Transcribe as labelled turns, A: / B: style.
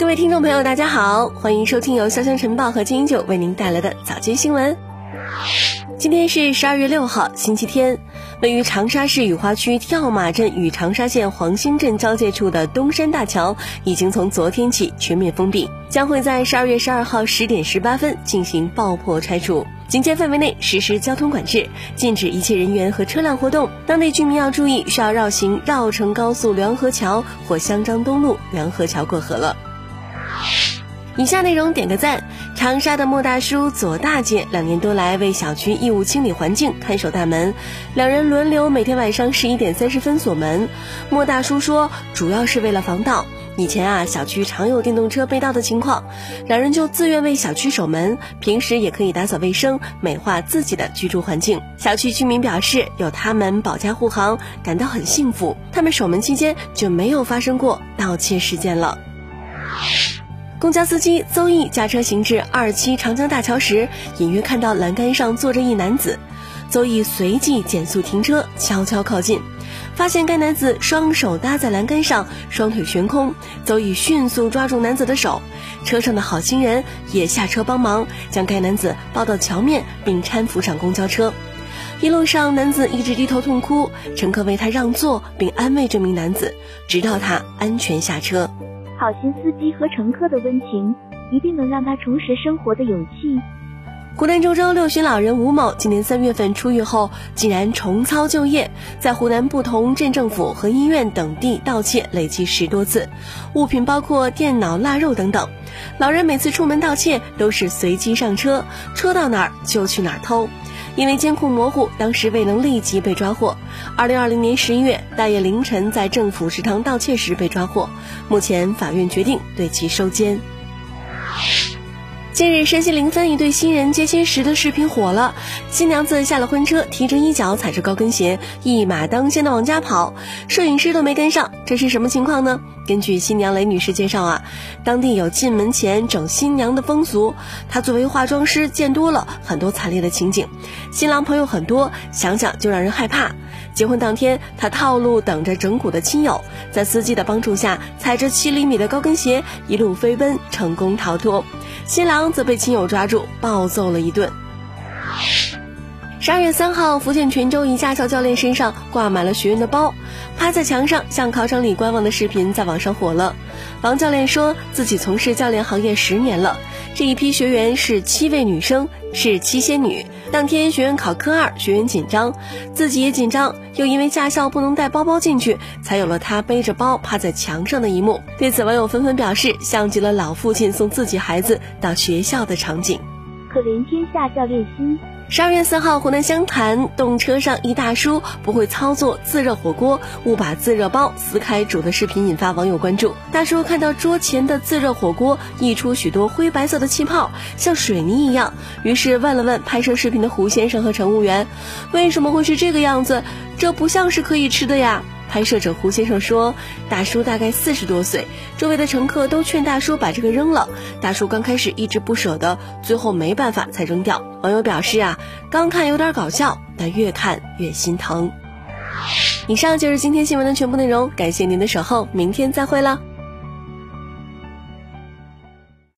A: 各位听众朋友，大家好，欢迎收听由潇湘晨报和金鹰九为您带来的早间新闻。今天是十二月六号，星期天。位于长沙市雨花区跳马镇与长沙县黄兴镇交界处的东山大桥，已经从昨天起全面封闭，将会在十二月十二号十点十八分进行爆破拆除。警戒范围内实施交通管制，禁止一切人员和车辆活动。当地居民要注意，需要绕行绕城高速梁河桥或香樟东路梁河桥过河了。以下内容点个赞。长沙的莫大叔、左大姐两年多来为小区义务清理环境、看守大门，两人轮流每天晚上十一点三十分锁门。莫大叔说，主要是为了防盗。以前啊，小区常有电动车被盗的情况，两人就自愿为小区守门，平时也可以打扫卫生，美化自己的居住环境。小区居民表示，有他们保驾护航，感到很幸福。他们守门期间就没有发生过盗窃事件了。公交司机邹毅驾车行至二七长江大桥时，隐约看到栏杆上坐着一男子。邹毅随即减速停车，悄悄靠近，发现该男子双手搭在栏杆上，双腿悬空。邹毅迅速抓住男子的手，车上的好心人也下车帮忙，将该男子抱到桥面，并搀扶上公交车。一路上，男子一直低头痛哭，乘客为他让座，并安慰这名男子，直到他安全下车。
B: 好心司机和乘客的温情，一定能让他重拾生活的勇气。
A: 湖南株洲六旬老人吴某今年三月份出狱后，竟然重操旧业，在湖南不同镇政府和医院等地盗窃，累计十多次，物品包括电脑、腊肉等等。老人每次出门盗窃都是随机上车，车到哪儿就去哪儿偷。因为监控模糊，当时未能立即被抓获。二零二零年十一月，大爷凌晨在政府食堂盗窃时被抓获，目前法院决定对其收监。近日，山西临汾一对新人接亲时的视频火了。新娘子下了婚车，提着衣角，踩着高跟鞋，一马当先的往家跑，摄影师都没跟上，这是什么情况呢？根据新娘雷女士介绍啊，当地有进门前整新娘的风俗，她作为化妆师见多了很多惨烈的情景，新郎朋友很多，想想就让人害怕。结婚当天，她套路等着整蛊的亲友，在司机的帮助下，踩着七厘米的高跟鞋一路飞奔，成功逃脱。新郎刚则被亲友抓住，暴揍了一顿。十二月三号，福建泉州一驾校教练身上挂满了学员的包，趴在墙上向考场里观望的视频在网上火了。王教练说自己从事教练行业十年了，这一批学员是七位女生，是七仙女。当天学员考科二，学员紧张，自己也紧张，又因为驾校不能带包包进去，才有了他背着包趴在墙上的一幕。对此，网友纷纷表示，像极了老父亲送自己孩子到学校的场景。
B: 可怜天下教练心。
A: 十二月四号，湖南湘潭动车上一大叔不会操作自热火锅，误把自热包撕开煮的视频引发网友关注。大叔看到桌前的自热火锅溢出许多灰白色的气泡，像水泥一样，于是问了问拍摄视频的胡先生和乘务员：“为什么会是这个样子？这不像是可以吃的呀？”拍摄者胡先生说：“大叔大概四十多岁，周围的乘客都劝大叔把这个扔了。大叔刚开始一直不舍得，最后没办法才扔掉。”网友表示啊，刚看有点搞笑，但越看越心疼。以上就是今天新闻的全部内容，感谢您的守候，明天再会了。